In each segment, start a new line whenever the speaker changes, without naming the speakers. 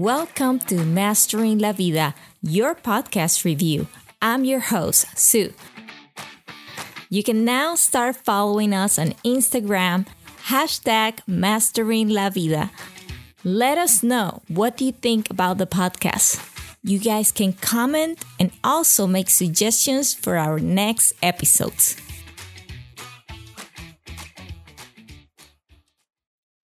Welcome to Mastering La Vida, your podcast review. I'm your host, Sue. You can now start following us on Instagram, hashtag Mastering La Vida. Let us know what you think about the podcast. You guys can comment and also make suggestions for our next episodes.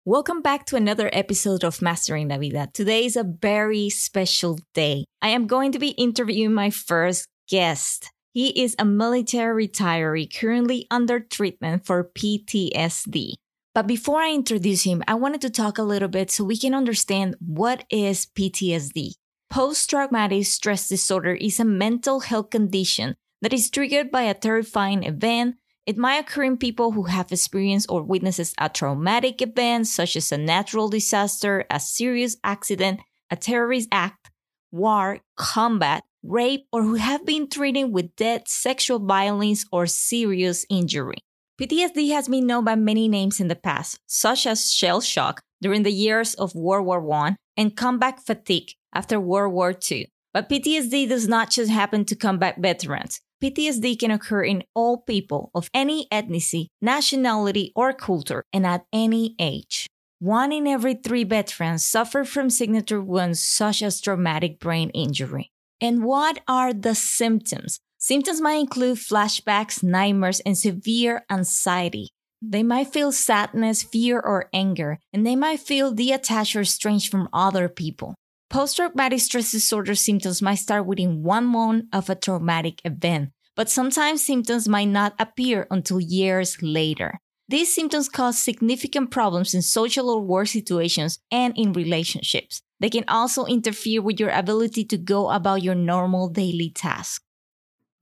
Welcome back to another episode of Mastering La Vida. Today is a very special day. I am going to be interviewing my first guest. He is a military retiree currently under treatment for PTSD. But before I introduce him, I wanted to talk a little bit so we can understand what is PTSD. Post traumatic stress disorder is a mental health condition that is triggered by a terrifying event it might occur in people who have experienced or witnessed a traumatic event, such as a natural disaster, a serious accident, a terrorist act, war, combat, rape, or who have been treated with death, sexual violence, or serious injury. PTSD has been known by many names in the past, such as shell shock during the years of World War I and combat fatigue after World War II. But PTSD does not just happen to combat veterans. PTSD can occur in all people of any ethnicity, nationality, or culture, and at any age. One in every three veterans suffer from signature wounds such as traumatic brain injury. And what are the symptoms? Symptoms might include flashbacks, nightmares, and severe anxiety. They might feel sadness, fear, or anger, and they might feel detached or estranged from other people. Post traumatic stress disorder symptoms might start within one month of a traumatic event, but sometimes symptoms might not appear until years later. These symptoms cause significant problems in social or work situations and in relationships. They can also interfere with your ability to go about your normal daily tasks.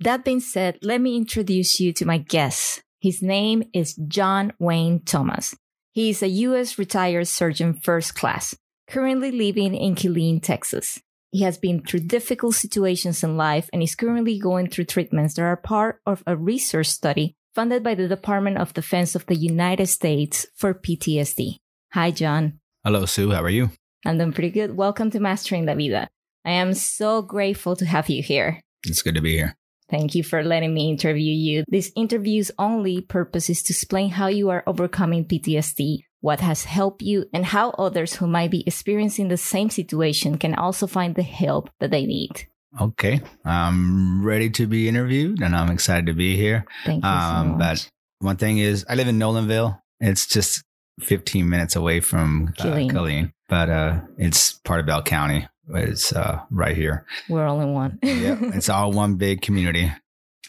That being said, let me introduce you to my guest. His name is John Wayne Thomas. He is a U.S. retired sergeant first class currently living in Killeen, Texas. He has been through difficult situations in life and is currently going through treatments that are part of a research study funded by the Department of Defense of the United States for PTSD. Hi, John.
Hello, Sue. How are you?
I'm doing pretty good. Welcome to Mastering La Vida. I am so grateful to have you here.
It's good to be here.
Thank you for letting me interview you. This interview's only purpose is to explain how you are overcoming PTSD what has helped you, and how others who might be experiencing the same situation can also find the help that they need.
Okay. I'm ready to be interviewed and I'm excited to be here.
Thank you. Um, so
but one thing is, I live in Nolanville. It's just 15 minutes away from uh, Killeen, but uh, it's part of Bell County. It's uh, right here.
We're all in one.
yeah, it's all one big community.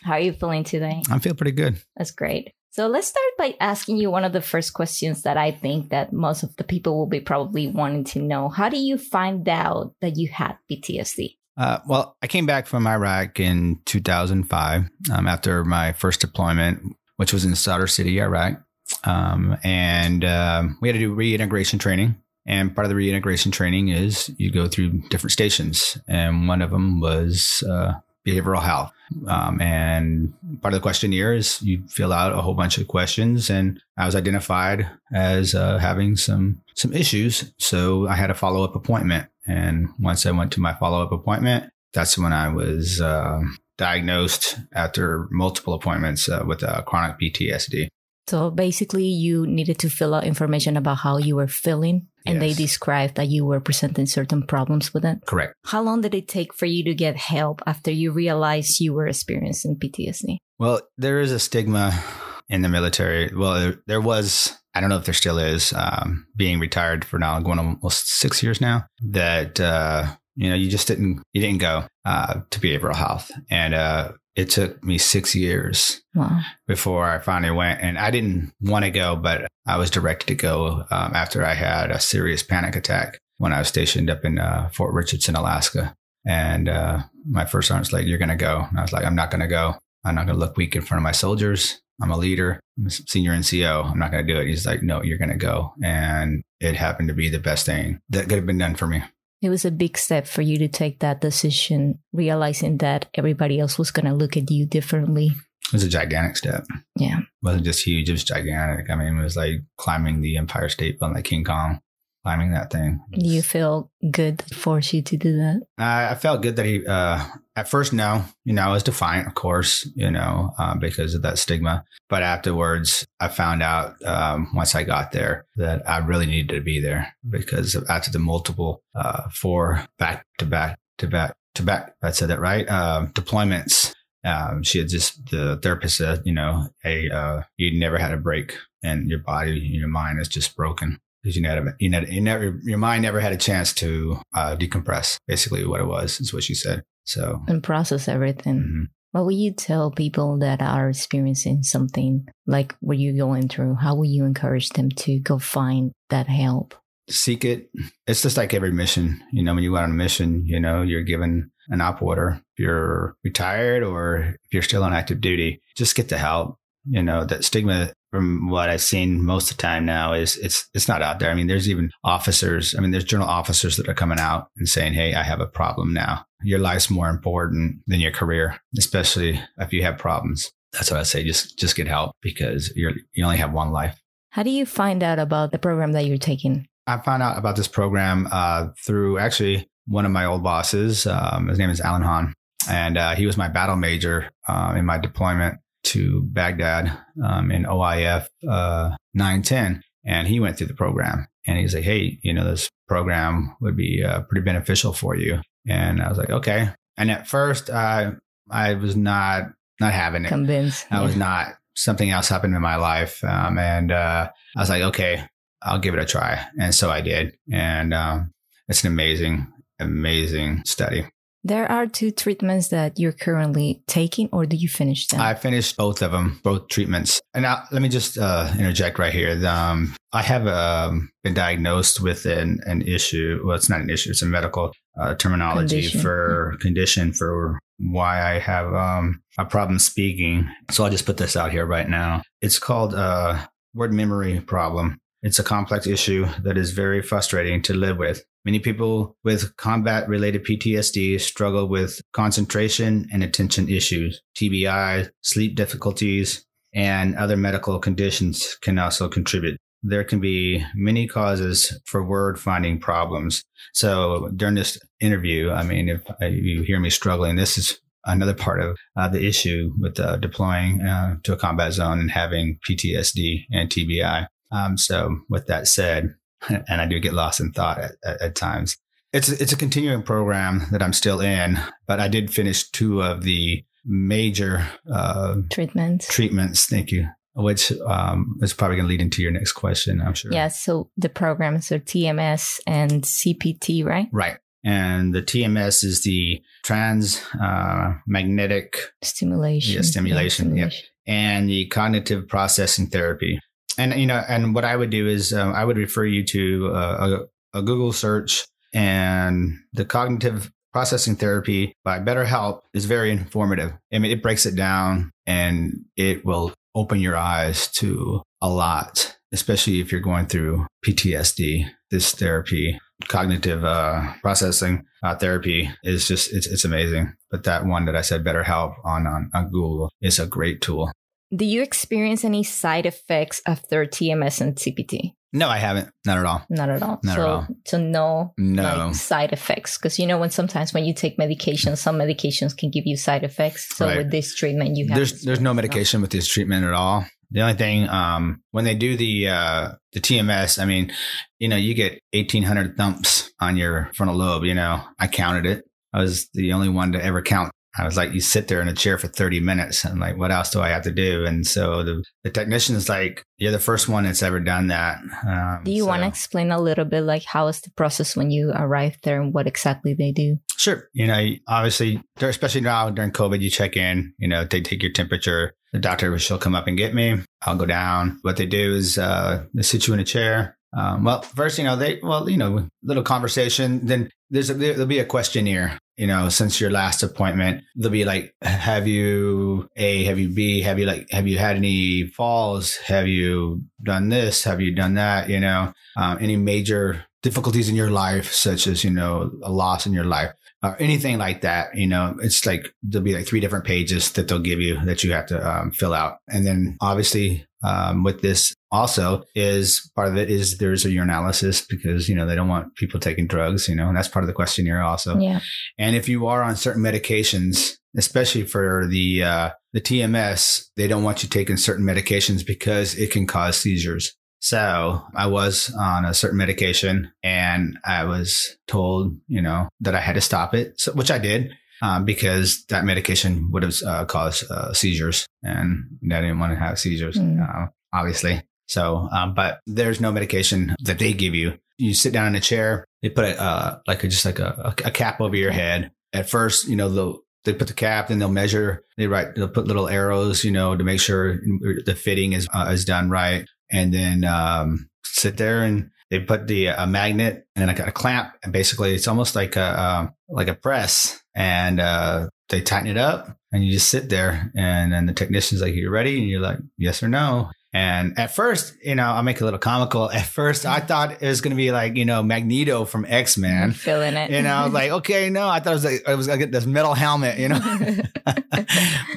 How are you feeling today?
I feel pretty good.
That's great. So let's start by asking you one of the first questions that I think that most of the people will be probably wanting to know. How do you find out that you had PTSD?
Uh, well, I came back from Iraq in 2005 um, after my first deployment, which was in Sadr City, Iraq. Um, and um, we had to do reintegration training. And part of the reintegration training is you go through different stations. And one of them was uh, behavioral health. Um, and part of the questionnaire is you fill out a whole bunch of questions, and I was identified as uh, having some some issues. So I had a follow up appointment, and once I went to my follow up appointment, that's when I was uh, diagnosed after multiple appointments uh, with chronic PTSD.
So basically, you needed to fill out information about how you were feeling, and yes. they described that you were presenting certain problems with it.
Correct.
How long did it take for you to get help after you realized you were experiencing PTSD?
Well, there is a stigma in the military. Well, there was, I don't know if there still is, um, being retired for now going almost six years now, that, uh, you know, you just didn't, you didn't go uh, to behavioral health. And uh, it took me six years wow. before I finally went. And I didn't want to go, but I was directed to go um, after I had a serious panic attack when I was stationed up in uh, Fort Richardson, Alaska. And uh, my first sergeant's like, You're going to go. And I was like, I'm not going to go. I'm not going to look weak in front of my soldiers. I'm a leader. I'm a senior NCO. I'm not going to do it. He's like, No, you're going to go. And it happened to be the best thing that could have been done for me.
It was a big step for you to take that decision, realizing that everybody else was going to look at you differently.
It was a gigantic step.
Yeah. It
wasn't just huge, it was gigantic. I mean, it was like climbing the Empire State Building like King Kong. Climbing that thing.
Do you feel good that forced you to do that?
I, I felt good that he, uh, at first, no, you know, I was defiant, of course, you know, uh, because of that stigma. But afterwards, I found out um, once I got there that I really needed to be there because after the multiple uh, four back to back to back to back, I said that right, uh, deployments. Um, she had just the therapist said, you know, hey, uh, you never had a break, and your body, and your mind is just broken because you never, you never, you never, your mind never had a chance to uh, decompress. Basically, what it was is what she said. So
and process everything. Mm-hmm. What would you tell people that are experiencing something like what you're going through? How would you encourage them to go find that help?
Seek it. It's just like every mission. You know, when you go on a mission, you know, you're given an op order. If you're retired or if you're still on active duty, just get the help. You know, that stigma from what I've seen most of the time now is it's it's not out there. I mean, there's even officers. I mean, there's general officers that are coming out and saying, "Hey, I have a problem now. Your life's more important than your career, especially if you have problems." That's what I say. Just just get help because you're you only have one life.
How do you find out about the program that you're taking?
I found out about this program uh, through actually one of my old bosses. Um, his name is Alan Hahn, and uh, he was my battle major uh, in my deployment to Baghdad um, in OIF uh, 910. And he went through the program and he's like, hey, you know, this program would be uh, pretty beneficial for you. And I was like, okay. And at first, I I was not not having it.
Convinced.
I was not. Something else happened in my life, um, and uh, I was like, okay, I'll give it a try. And so I did. And um, it's an amazing, amazing study.
There are two treatments that you're currently taking, or do you finish them?
I finished both of them, both treatments. And now, let me just uh, interject right here. Um, I have um, been diagnosed with an, an issue. Well, it's not an issue; it's a medical uh, terminology condition. for condition for why I have um, a problem speaking. So I'll just put this out here right now. It's called uh, word memory problem. It's a complex issue that is very frustrating to live with. Many people with combat related PTSD struggle with concentration and attention issues. TBI, sleep difficulties, and other medical conditions can also contribute. There can be many causes for word finding problems. So during this interview, I mean, if you hear me struggling, this is another part of uh, the issue with uh, deploying uh, to a combat zone and having PTSD and TBI. Um, so with that said, and I do get lost in thought at, at, at, times. It's it's a continuing program that I'm still in, but I did finish two of the major uh,
treatments.
Treatments, thank you. Which um, is probably going to lead into your next question, I'm sure.
Yeah. So the programs are TMS and CPT, right?
Right. And the TMS is the trans uh, magnetic
stimulation.
Yeah, stimulation. Yeah, stimulation. Yeah. And the cognitive processing therapy and you know, and what I would do is um, I would refer you to uh, a, a Google search, and the cognitive processing therapy by BetterHelp is very informative. I mean, it breaks it down, and it will open your eyes to a lot, especially if you're going through PTSD. This therapy, cognitive uh, processing uh, therapy, is just it's it's amazing. But that one that I said, BetterHelp on on, on Google, is a great tool.
Do you experience any side effects after TMS and CPT?
No, I haven't. Not at all.
Not at all.
Not
so,
at all.
So no,
no
like, side effects because you know when sometimes when you take medication, some medications can give you side effects. So right. with this treatment, you have
there's there's no medication with this treatment at all. The only thing, um, when they do the uh, the TMS, I mean, you know, you get 1,800 thumps on your frontal lobe. You know, I counted it. I was the only one to ever count I was like, you sit there in a chair for 30 minutes. And like, what else do I have to do? And so the, the technician is like, you're the first one that's ever done that.
Um, do you so. want to explain a little bit like how is the process when you arrive there and what exactly they do?
Sure. You know, obviously, especially now during COVID, you check in, you know, they take your temperature. The doctor she'll come up and get me. I'll go down. What they do is uh, they sit you in a chair. Um, well, first, you know, they, well, you know, little conversation. Then there's a, there'll be a questionnaire you know, since your last appointment, they'll be like, have you A, have you B, have you like, have you had any falls? Have you done this? Have you done that? You know, um, any major difficulties in your life, such as, you know, a loss in your life or anything like that. You know, it's like there'll be like three different pages that they'll give you that you have to um, fill out. And then obviously um, with this also is part of it is there's a urinalysis because you know they don't want people taking drugs you know and that's part of the questionnaire also.
Yeah.
and if you are on certain medications especially for the uh, the tms they don't want you taking certain medications because it can cause seizures. So i was on a certain medication and i was told you know that i had to stop it so, which i did um, because that medication would have uh, caused uh, seizures and i didn't want to have seizures
Mm.
uh, obviously so, um, but there's no medication that they give you. You sit down in a chair. They put a uh, like a, just like a, a cap over your head. At first, you know, they'll they put the cap, then they'll measure. They write. They'll put little arrows, you know, to make sure the fitting is uh, is done right. And then um, sit there and they put the a magnet and then I got a clamp. And basically, it's almost like a um, like a press, and uh, they tighten it up, and you just sit there. And then the technician's like, "You ready?" And you're like, "Yes or no." And at first, you know, I'll make it a little comical. At first, I thought it was going to be like, you know, Magneto from X Men.
Feeling it.
You know, I was like, okay, no, I thought it was like, I was going to get this metal helmet, you know,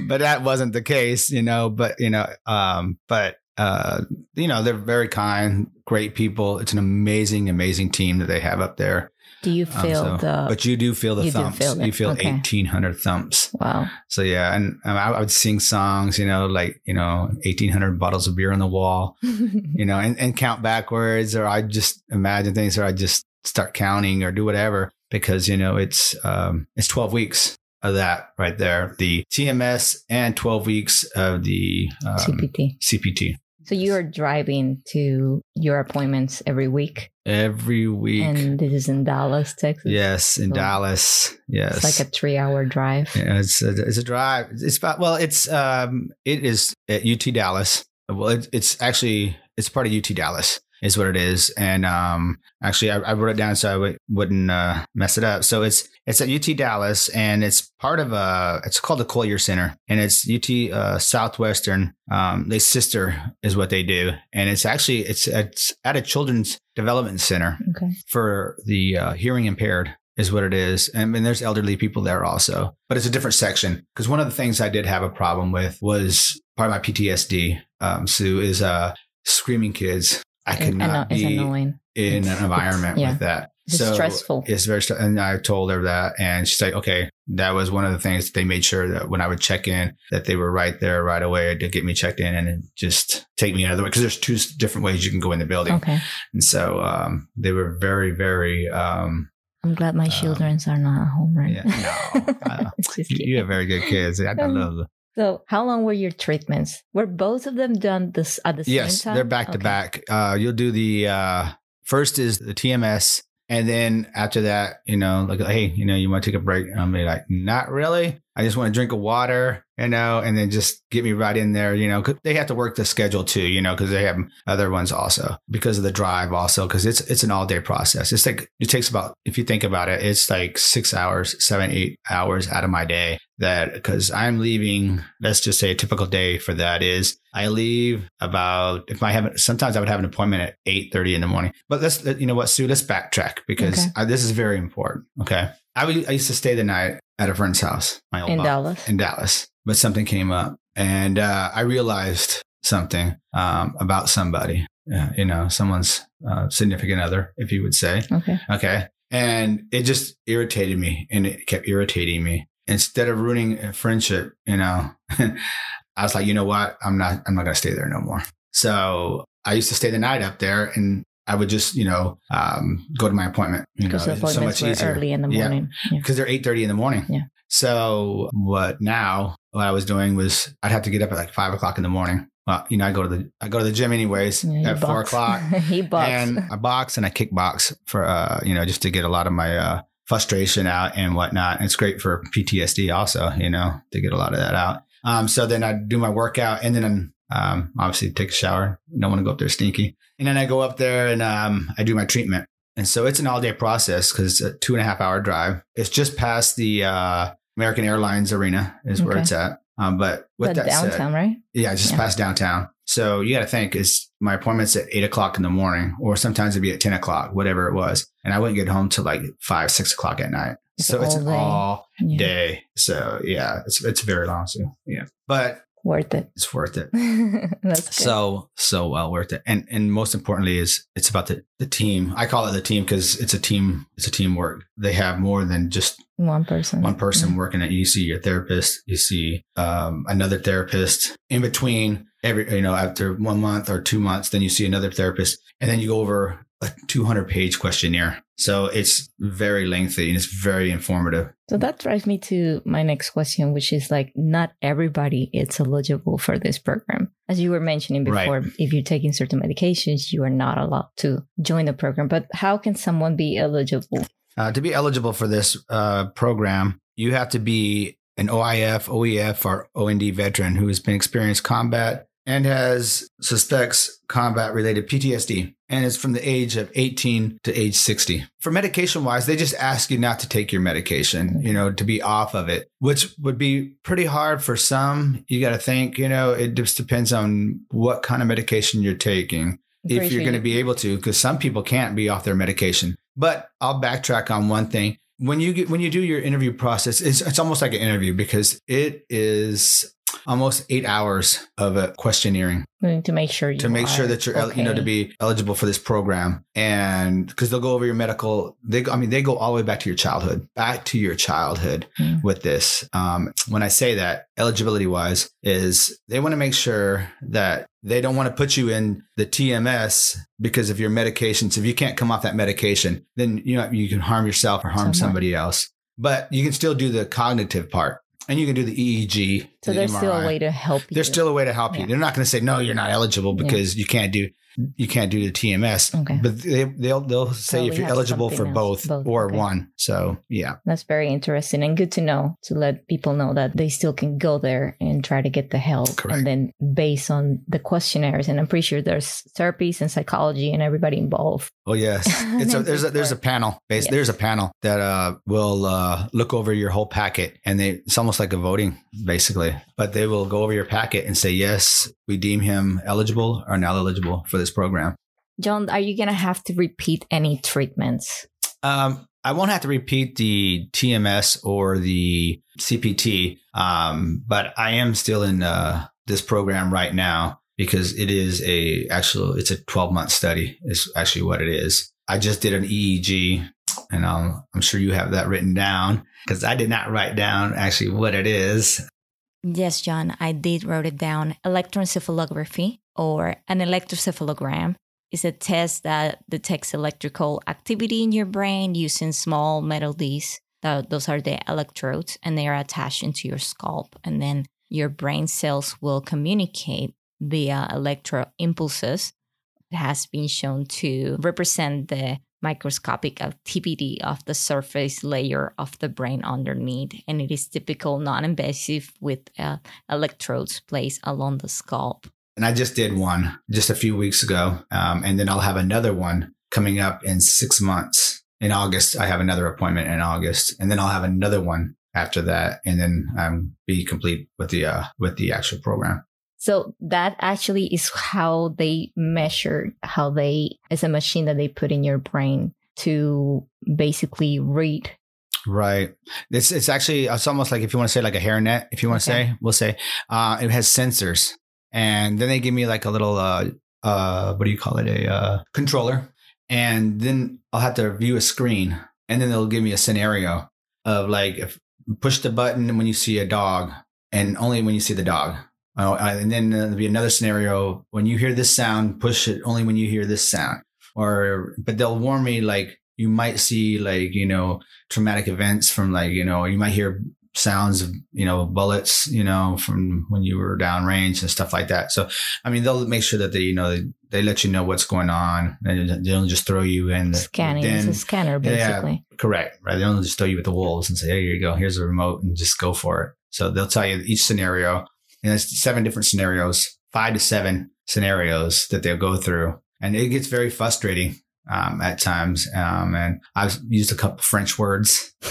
but that wasn't the case, you know, but, you know, um, but, uh, you know, they're very kind, great people. It's an amazing, amazing team that they have up there.
Do you
Um,
feel
so-
the?
but you do feel the
you
thumps.
feel
you feel
Okay.
1800 thumps.
wow.
So yeah, and um, I, I would sing songs, you know, like you know, eighteen hundred bottles of beer on the wall, you know, and, and count backwards, or I just imagine things, or I just start counting, or do whatever, because you know it's um it's twelve weeks of that right there, the TMS, and twelve weeks of the um,
CPT.
CPT
So you are driving to your appointments every week,
every week.
and this is in Dallas, Texas.
yes, in
So
Dallas. Yes,
It's like a three-hour drive.
Yeah, it's a, it's a drive. It's about well, it's um, it is at UT Dallas. Well, it, it's actually it's part of UT Dallas is what it is. And um, actually, I, I wrote it down so I w- wouldn't uh, mess it up. So it's it's at UT Dallas, and it's part of a. It's called the Callier Center, and it's UT uh, Southwestern. Um, they sister is what they do, and it's actually it's it's at a children's development center
Okay.
for the uh, hearing impaired is what it is. And, there's elderly people there also, but it's a different section. Because one of the things I did have a problem with was part of my PTSD, um, Sue, is uh, screaming kids. I
know, it's
be
annoying.
in an environment
yeah.
with that.
It's stressful.
It's very, str- and I told her that, and she's like, okay, that was one of the things they made sure that when I would check in, that they were right there right away to get me checked in and just take me another way. Cause there's two different ways you can go in the building.
Okay.
And so, um, they were very, very, um,
I'm glad my
Um,
children are not at home right
yeah,
now.
no, uh, you, you have very good kids. I, I
Um,
love.
So, how long were your treatments? Were both of them done this at the
Yes,
same time?
Yes, they're back to back. Uh, you'll do the uh, first is the TMS, and then after that, you know, like, hey, you know, you want to take a break? And I'm like, not really. I just want to drink a water, you know, and then just get me right in there, you know, 'cause they have to work the schedule too, you know, because they have other ones also because of the drive also because it's it's an all day process. It's like it takes about if you think about it, it's like six hours, seven, eight hours out of my day that because I'm leaving. Let's just say a typical day for that is I leave about if I have sometimes I would have an appointment at eight thirty in the morning. But let's you know what, Sue, let's backtrack because
Okay.
I, this is very important. Okay, I would I used to stay the night at a friend's house, my old
in
boss
Dallas.
in Dallas, but something came up and uh, I realized something um, about somebody, uh, you know, someone's uh, significant other, if you would say.
okay.
Okay. And it just irritated me and it kept irritating me. Instead of ruining a friendship, you know, I was like, you know what? I'm not, I'm not going to stay there no more. So I used to stay the night up there and I would just, you know, um, go to my appointment, you know,
Because
so much easier
early in the
Yeah.
morning. Yeah.
because they're 8.30 in the morning.
Yeah.
So what now, what I was doing was I'd have to get up at like five o'clock in the morning. Well, you know, I go to the, I go to the gym anyways
Yeah,
at four o'clock
he boxed.
and I box and I kickbox for uh you know just to get a lot of my uh frustration out and whatnot. And it's great for PTSD also, you know, to get a lot of that out. Um, so then I do my workout and then I'm, um obviously take a shower. Don't want to go up there stinky. And then I go up there and um I do my treatment. And so it's an all day process because it's a two and a half hour drive. It's just past the uh American Airlines Arena is where it's at. Um, but with that said,
downtown, right?
yeah, just
Yeah.
past downtown. So you got to think is my appointment's at eight o'clock in the morning, or sometimes it'd be at ten o'clock, whatever it was, and I wouldn't get home till like five, six o'clock at night.
It's
so it's
all day.
all
Yeah.
So yeah, it's it's very long. So yeah, but
worth it.
It's worth it.
That's good.
so so well worth it and and most importantly is it's about the, the team i call it the team because it's a team it's a teamwork they have more than just
one person.
one person
Mm-hmm.
working at you see your therapist you see um, another therapist in between every you know after one month or two months then you see another therapist and then you go over a 200 page questionnaire so it's very lengthy and it's very informative
So that drives me to my next question, which is like, not everybody is eligible for this program. As you were mentioning
Right.
before, if you're taking certain medications, you are not allowed to join the program. But how can someone be eligible?
Uh, to be eligible for this uh, program, you have to be an OIF, OEF, or OND veteran who has been experienced combat and has suspects combat related PTSD and is from the age of 18 to age 60. For medication wise, they just ask you not to take your medication, you know, to be off of it, which would be pretty hard for some. You got to think, you know, it just depends on what kind of medication you're taking if you're going to be able to, because some people can't be off their medication. But I'll backtrack on one thing. When you get, when you do your interview process, it's, it's almost like an interview because it is almost eight hours of a questionnaire.
To make sure you
to make sure that you're el- you know to be eligible for this program. And because they'll go over your medical they go- i mean they go all the way back to your childhood back to your childhood
Mm.
with this. Um, when i say that eligibility wise is they want to make sure that they don't want to put you in the tms because of your medications if you can't come off that medication then you know you can harm yourself or harm
Someone.
somebody else. But you can still do the cognitive part and you can do the eeg
So
the
there's still a way to help you.
There's still a way to help you.
Yeah.
They're not going to say no, you're not eligible
Yeah.
because you can't do you can't do the TMS.
Okay.
But they they'll they'll say if you're eligible for both,
Both,
or
okay.
one. So yeah,
That's very interesting and good to know to let people know that they still can go there and try to get the help.
Correct.
And then based on the questionnaires, and I'm pretty sure there's therapies and psychology and everybody involved.
oh yes, it's a, there's a there's a panel. Bas-
Yes.
There's a panel that uh will uh look over your whole packet, and they it's almost like a voting basically. But they will go over your packet and say yes, we deem him eligible or not eligible for this program.
John, are you going to have to repeat any treatments?
Um, I won't have to repeat the TMS or the CPT, um, but I am still in uh, this program right now because it is a actual it's a 12 month study is actually what it is. I just did an EEG, and I'll, I'm sure you have that written down because I did not write down actually what it is.
Yes, John, I did wrote it down. Electroencephalography or an electrocephalogram is a test that detects electrical activity in your brain using small metal discs. Those are the electrodes and they are attached into your scalp. And then your brain cells will communicate via electro impulses. It has been shown to represent the microscopic activity of the surface layer of the brain underneath, and it is typical non-invasive with uh, electrodes placed along the scalp.
And I just did one just a few weeks ago. Um, and then I'll have another one coming up in six months. In August, I have another appointment in August. And then I'll have another one after that. And then um, be complete with the, uh, with the actual program.
So that actually is how they measure how they is a machine that they put in your brain to basically read.
Right. It's, it's actually, it's almost like if you want to say like a hairnet, if you want to
Okay.
say, we'll say, uh, it has sensors. And then they give me like a little, uh, uh, what do you call it? A, uh, controller. And then I'll have to view a screen and then they'll give me a scenario of like, if push the button when you see a dog and only when you see the dog. Oh, uh, and then there'll be another scenario when you hear this sound, push it only when you hear this sound. Or, but they'll warn me like you might see like, you know, traumatic events from like, you know, you might hear sounds of, you know, bullets, you know, from when you were downrange and stuff like that. So, I mean, they'll make sure that they, you know, they, they let you know what's going on and they don't just throw you in the
Scanning
then-
is a scanner,
yeah.
basically.
Correct. Right. They don't just throw you with the wolves and say, "Hey, here you go. Here's a remote, and just go for it." So they'll tell you each scenario, and there's seven different scenarios, five to seven scenarios that they'll go through, and it gets very frustrating um, at times. Um, and I've used a couple French words,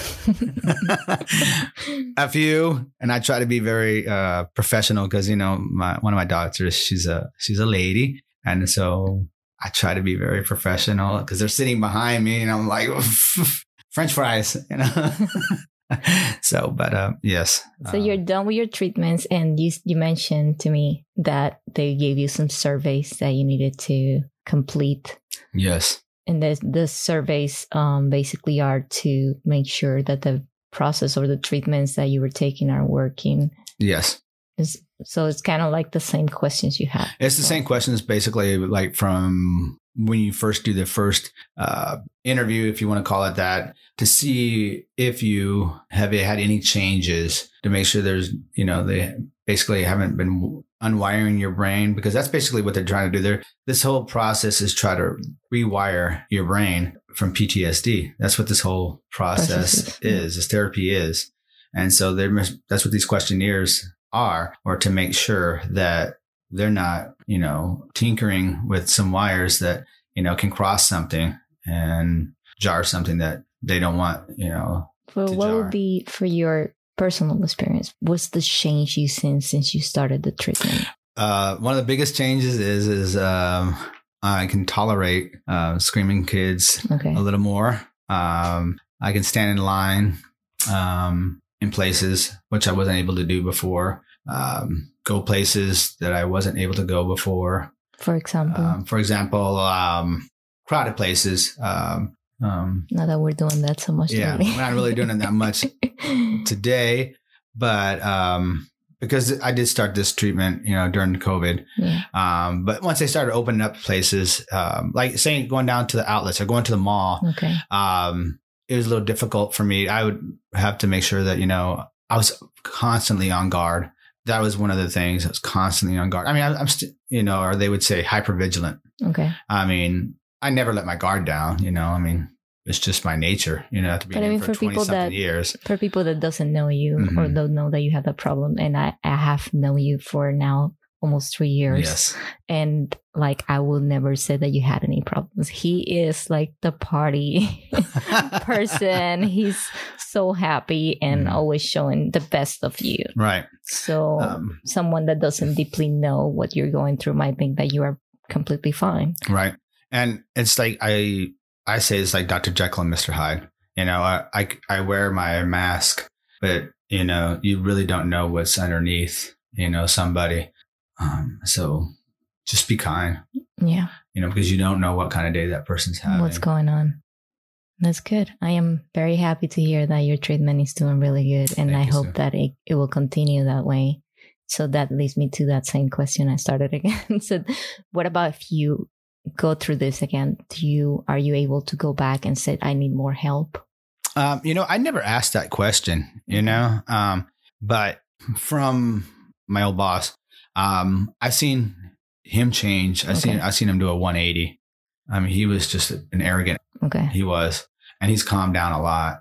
a few, and I try to be very uh, professional because you know my one of my doctors, she's a she's a lady, and so I try to be very professional because they're sitting behind me, and I'm like French fries, you know. so, but uh, yes.
So you're
Um,
done with your treatments, and you you mentioned to me that they gave you some surveys that you needed to complete,
yes.
and the the surveys um, basically are to make sure that the process or the treatments that you were taking are working.
Yes.
Is so it's kind of like the same questions you have.
It's the same questions basically like from when you first do the first uh, interview, if you want to call it that, to see if you have had any changes to make sure there's, you know, they basically haven't been unwiring your brain because that's basically what they're trying to do. There, this whole process is try to rewire your brain from PTSD. That's what this whole process
is.
This therapy is, and so they're that's what these questionnaires are, or to make sure that they're not, you know, tinkering with some wires that, you know, can cross something and jar something that they don't want, you know.
Well, what
jar.
would be for your personal experience? What's the change you've seen since you started the treatment?
Uh, one of the biggest changes is, is, um, I can tolerate, uh, screaming kids
Okay.
a little more. Um, I can stand in line, um, in places, which I wasn't able to do before. Um, go places that I wasn't able to go before.
For example,
Um, for example, um, crowded places. Um, um,
now that we're doing that so much,
yeah, we're not really doing it that much today, but um, because I did start this treatment, you know, during COVID.
yeah.
Um, but once they started opening up places, um, like saying going down to the outlets or going to the mall,
Okay.
um, it was a little difficult for me. I would have to make sure that you know I was constantly on guard. That was one of the things. I was constantly on guard. I mean, I, I'm still, you know, or they would say hyper vigilant.
Okay.
I mean, I never let my guard down. You know, I mean, it's just my nature. You know, after being
But I mean,
for,
for people that-
years.
For people that doesn't know you or
Mhm.
don't know that you have that problem, and I, I have known you for now almost three years,
Yes.
and like I will never say that you had any problems. He is like the party person. He's so happy and
Mhm.
always showing the best of you.
Right.
So
Um,
someone that doesn't deeply know what you're going through might think that you are completely fine.
Right. And it's like I I say it's like Dr. Jekyll and Mr. Hyde. You know, I, I I wear my mask, but you know, you really don't know what's underneath, you know, somebody. Um, so just be kind,
Yeah.
you know, because you don't know what kind of day that person's having.
What's going on? That's good. I am very happy to hear that your treatment is doing really good. And
Thank
I hope that it, it will continue that way. So that leads me to that same question I started again. so what about if you go through this again? Do you are you able to go back and say, I need more help?
Um, you know, I never asked that question, you know, um, but from my old boss, um, I've seen him change. I've seen, I've seen him do a 180. I mean, he was just an arrogant,
Okay.
he was, and he's calmed down a lot.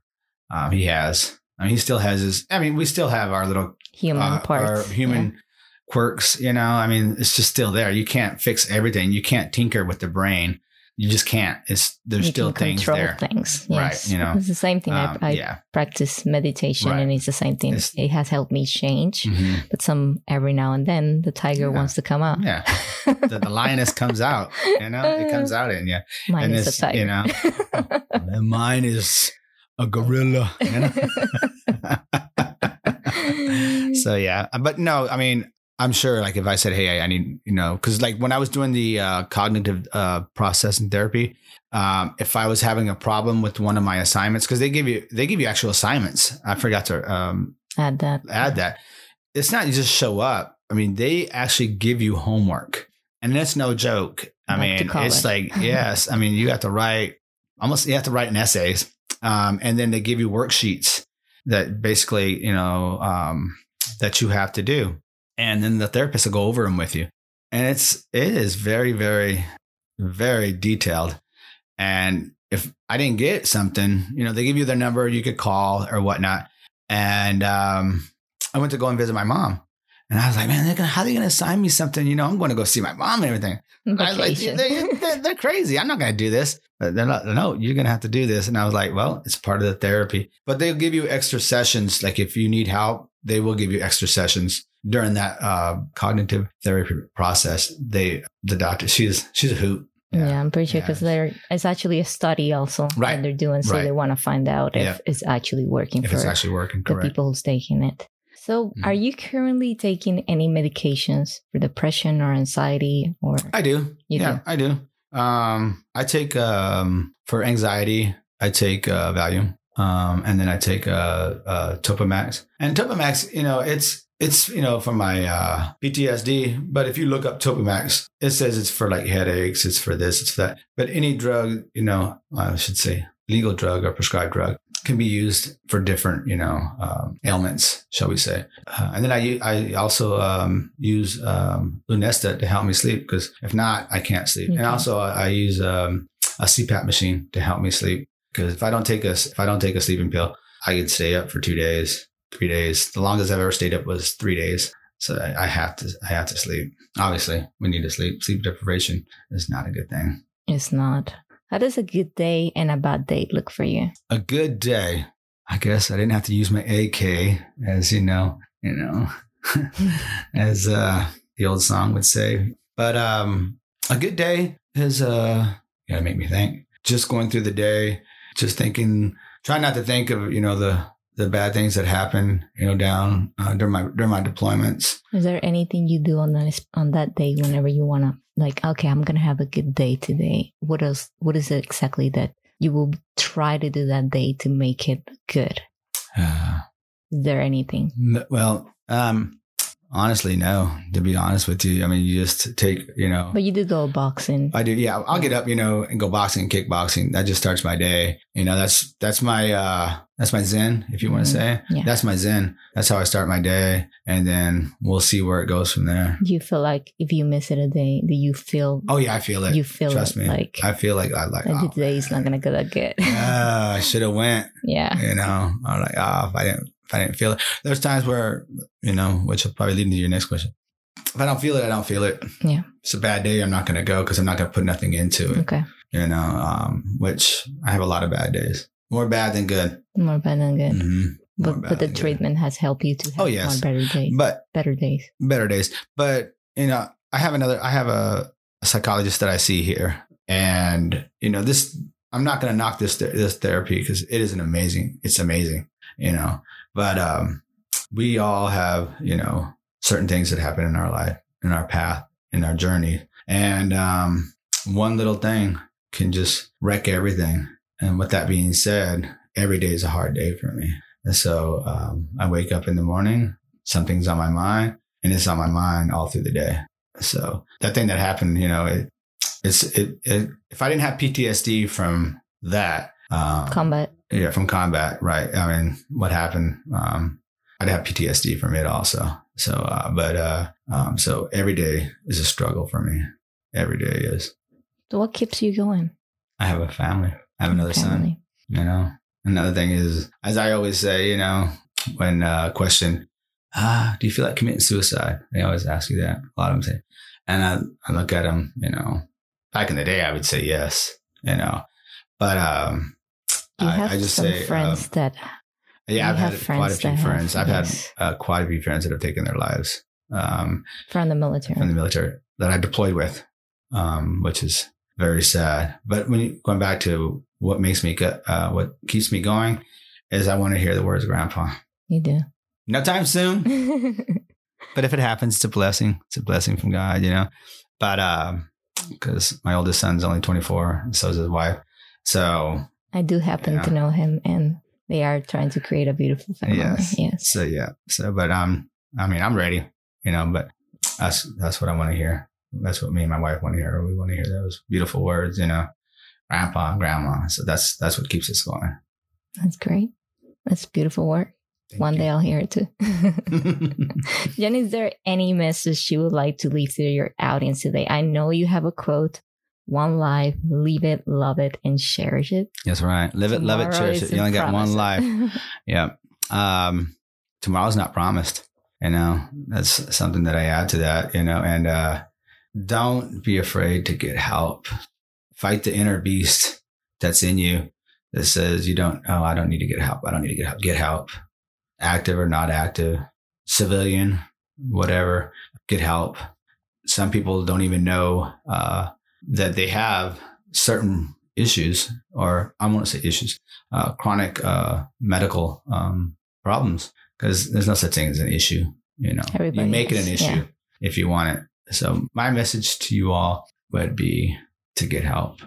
Um, he has, I mean, he still has his, I mean, we still have our little,
Human
uh,
parts.
our human quirks, you know, I mean, it's just still there. You can't fix everything. You can't tinker with the brain. You just can't. It's, there's
You
still things
control
there.
things.
Right,
Yes.
you know.
It's the same thing.
Um,
I, I
yeah.
practice meditation
Right.
and it's the same thing.
It's-
it has helped me change.
Mhm.
But some every now and then the tiger
Yeah.
wants to come out.
Yeah. the, the lioness comes out. You know, it comes out in you.
Mine
and
is a tiger.
you know, mine is a gorilla. You know? so yeah, but no, I mean, I'm sure. Like if I said, "Hey, I, I need," you know, because like when I was doing the uh, cognitive uh, processing therapy, um, if I was having a problem with one of my assignments, because they give you they give you actual assignments. I forgot to um,
Add that.
add that. It's not you just show up. I mean, they actually give you homework, and that's no joke. I mean, it's like yes. I mean, you have to write almost. You have to write an essays, um, and then they give you worksheets that basically you know um, that you have to do, and then the therapist will go over them with you, and it's it is very very very detailed, and if I didn't get something, you know, they give you their number, you could call or whatnot. And um, I went to go and visit my mom. And I was like, man, they're gonna, how are they going to assign me something? You know, I'm going to go see my mom and everything. I was like, they're, they're, they're crazy. I'm not going to do this. But they're not, no, you're going to have to do this. And I was like, well, it's part of the therapy. But they'll give you extra sessions. Like if you need help, they will give you extra sessions during that uh, cognitive therapy process. They, the doctor, she's, she's a hoot.
Yeah, I'm pretty sure
Yeah.
because there it's actually a study also
Right.
that they're doing, so
Right.
they want to find out if
Yeah.
it's actually working
If
for
it's actually working,
the
correct.
people who's taking it. So,
Mm.
are you currently taking any medications for depression or anxiety? Or
I do.
You
yeah,
do?
I do. Um, I take um for anxiety, I take uh, Valium, um, and then I take uh, uh Topamax. And Topamax, you know, it's it's you know for my uh, PTSD. But if you look up Topamax, it says it's for like headaches, it's for this, it's for that. But any drug, you know, I should say legal drug or prescribed drug can be used for different, you know, um, ailments, shall we say. Uh, and then I, I also um, use um, Lunesta to help me sleep because if not, I can't sleep.
Okay.
And also I, I use um, a CPAP machine to help me sleep because if I don't take a, if I don't take a sleeping pill, I could stay up for two days, three days. The longest I've ever stayed up was three days. So I, I have to, I have to sleep. Obviously, we need to sleep. Sleep deprivation is not a good thing.
it's not? How does a good day and a bad day look for you?
a good day. I guess I didn't have to use my AK, as you know, you know, as uh, the old song would say. But um, a good day is uh, gotta make me think. Just going through the day, just thinking, try not to think of you know the the bad things that happen, you know, down uh, during my during my deployments.
Is there anything you do on that on that day whenever you wanna like? Okay, I'm gonna have a good day today. What else? What is it exactly that you will try to do that day to make it good?
Uh,
Is there anything?
well, um, honestly, no. To be honest with you, I mean, you just take, you know,
But you do go boxing.
I do. Yeah. I'll get up, you know, and go boxing, kickboxing. That just starts my day. You know, that's, that's my, uh, that's my zen, if you want
Mhm.
to say.
Yeah.
That's my zen. That's how I start my day. And then we'll see where it goes from there.
Do you feel like if you miss it a day, do you feel
Oh, yeah. I feel it.
you feel
Trust
it,
me.
like
I feel like I like,
like
oh,
the day is not gonna go that good?
ah, I should have went,
yeah.
you know, I'm like, oh, if I didn't, I didn't feel it. There's times where, you know, which will probably lead into your next question. If I don't feel it, I don't feel it.
Yeah.
It's a bad day. I'm not going to go because I'm not going to put nothing into it.
Okay.
you know, um, which I have a lot of bad days, more bad than good.
More bad than good.
Mhm.
But but the
than good.
treatment has helped you to have
Oh, yes.
better days.
but
better days.
better days. But you know, I have another. I have a, a psychologist that I see here, and you know, this. I'm not going to knock this this therapy because it is an amazing. It's amazing, you know. But um, we all have you know certain things that happen in our life, in our path, in our journey, and um, one little thing can just wreck everything. And with that being said, every day is a hard day for me. And so um, I wake up in the morning, something's on my mind, and it's on my mind all through the day. So that thing that happened, you know, it, it's it, it. If I didn't have PTSD from that, um,
Combat.
yeah, from combat, right? I mean, what happened? Um, I'd have PTSD from it also. So, uh, but uh, um, so every day is a struggle for me. Every day is.
So what keeps you going?
I have a family. I have another son. You know, another thing is, as I always say, you know, when uh, question, ah, do you feel like committing suicide? They always ask you that. A lot of them say, and I, I look at them, you know, back in the day, I would say yes, you know, but um,
You
I,
have
I just
some
say,
friends
um,
that
yeah, I've had quite a
friends
few
that have-
friends. I've
yes.
had uh, quite a few friends that have taken their lives um,
from the military.
from the military that I deployed with, um, which is very sad. But when you, going back to what makes me go, uh, what keeps me going, is I want to hear the words of "Grandpa."
you do.
No time soon, but if it happens, it's a blessing. It's a blessing from God, you know. But um, because my oldest son's only twenty four, so is his wife. So
I do happen
Yeah.
to know him, and they are trying to create a beautiful family.
Yes.
Yes.
so yeah. So but um, I mean, I'm ready, you know. But that's that's what I want to hear. That's what me and my wife want to hear. We want to hear those beautiful words, you know, grandpa, grandma. So that's that's what keeps us going.
That's great. That's beautiful work.
Thank
One
you.
day I'll hear it too. Jen, is there any message you would like to leave to your audience today? I know you have a quote. One life, leave it, love it, and cherish it.
That's right. Live it, love it, cherish it. You only got one life. Yeah. Um, tomorrow's not promised. You know, that's something that I add to that, you know, and uh, don't be afraid to get help. Fight the inner beast that's in you that says you don't, oh, I don't need to get help. I don't need to get help. Get help. Active or not active, civilian, whatever, get help. Some people don't even know uh, that they have certain issues, or I won't say issues, uh, chronic uh, medical um, problems, because there's no such thing as an issue. You know,
Everybody
you make it an issue
yeah.
if you want it. So my message to you all would be to get help,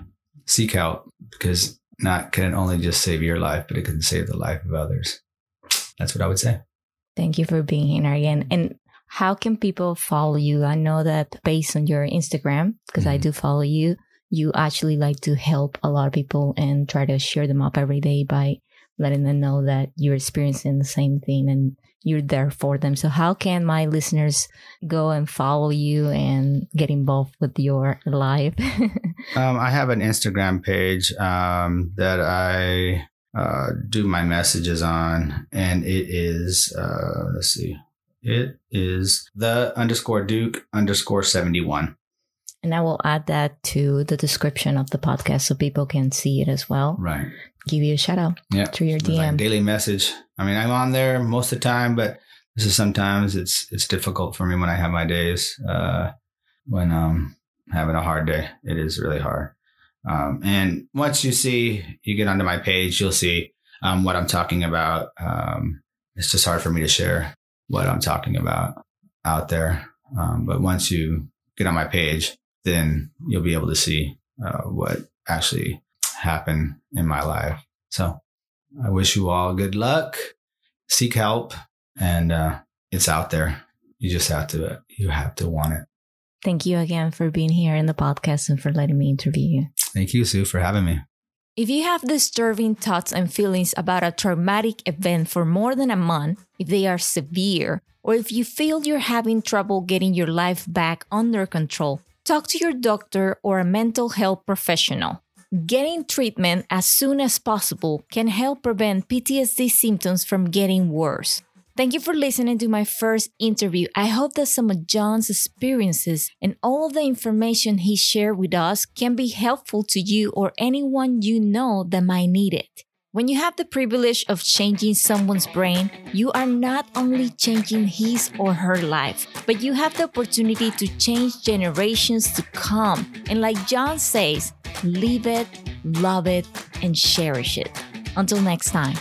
seek help, because not can it only just save your life, but it can save the life of others. That's what I would say.
Thank you for being here again. And how can people follow you? I know that based on your Instagram, because I
Mhm.
do follow you, you actually like to help a lot of people and try to cheer them up every day by letting them know that you're experiencing the same thing and you're there for them. So how can my listeners go and follow you and get involved with your life?
Um, I have an Instagram page um, that I uh, do my messages on, and it is uh, let's see, it is the underscore Duke underscore seventy one.
and I will add that to the description of the podcast so people can see it as well.
Right.
Give you a shout out
Yeah.
through your
It's like
DM.
daily message. I mean, I'm on there most of the time, but this is sometimes it's it's difficult for me when I have my days. Uh, when um having a hard day, it is really hard. Um, and once you see, you get onto my page, you'll see um, what I'm talking about. Um, it's just hard for me to share what I'm talking about out there. Um, but once you get on my page, then you'll be able to see uh, what actually happened in my life. So I wish you all good luck. Seek help, and uh, it's out there. You just have to you have to want it.
Thank you again for being here in the podcast and for letting me interview you.
Thank you, Sue, for having me.
If you have disturbing thoughts and feelings about a traumatic event for more than a month, if they are severe, or if you feel you're having trouble getting your life back under control, talk to your doctor or a mental health professional. Getting treatment as soon as possible can help prevent PTSD symptoms from getting worse. Thank you for listening to my first interview. I hope that some of John's experiences and all of the information he shared with us can be helpful to you or anyone you know that might need it. When you have the privilege of changing someone's brain, you are not only changing his or her life, but you have the opportunity to change generations to come. And like John says, live it, love it, and cherish it. Until next time.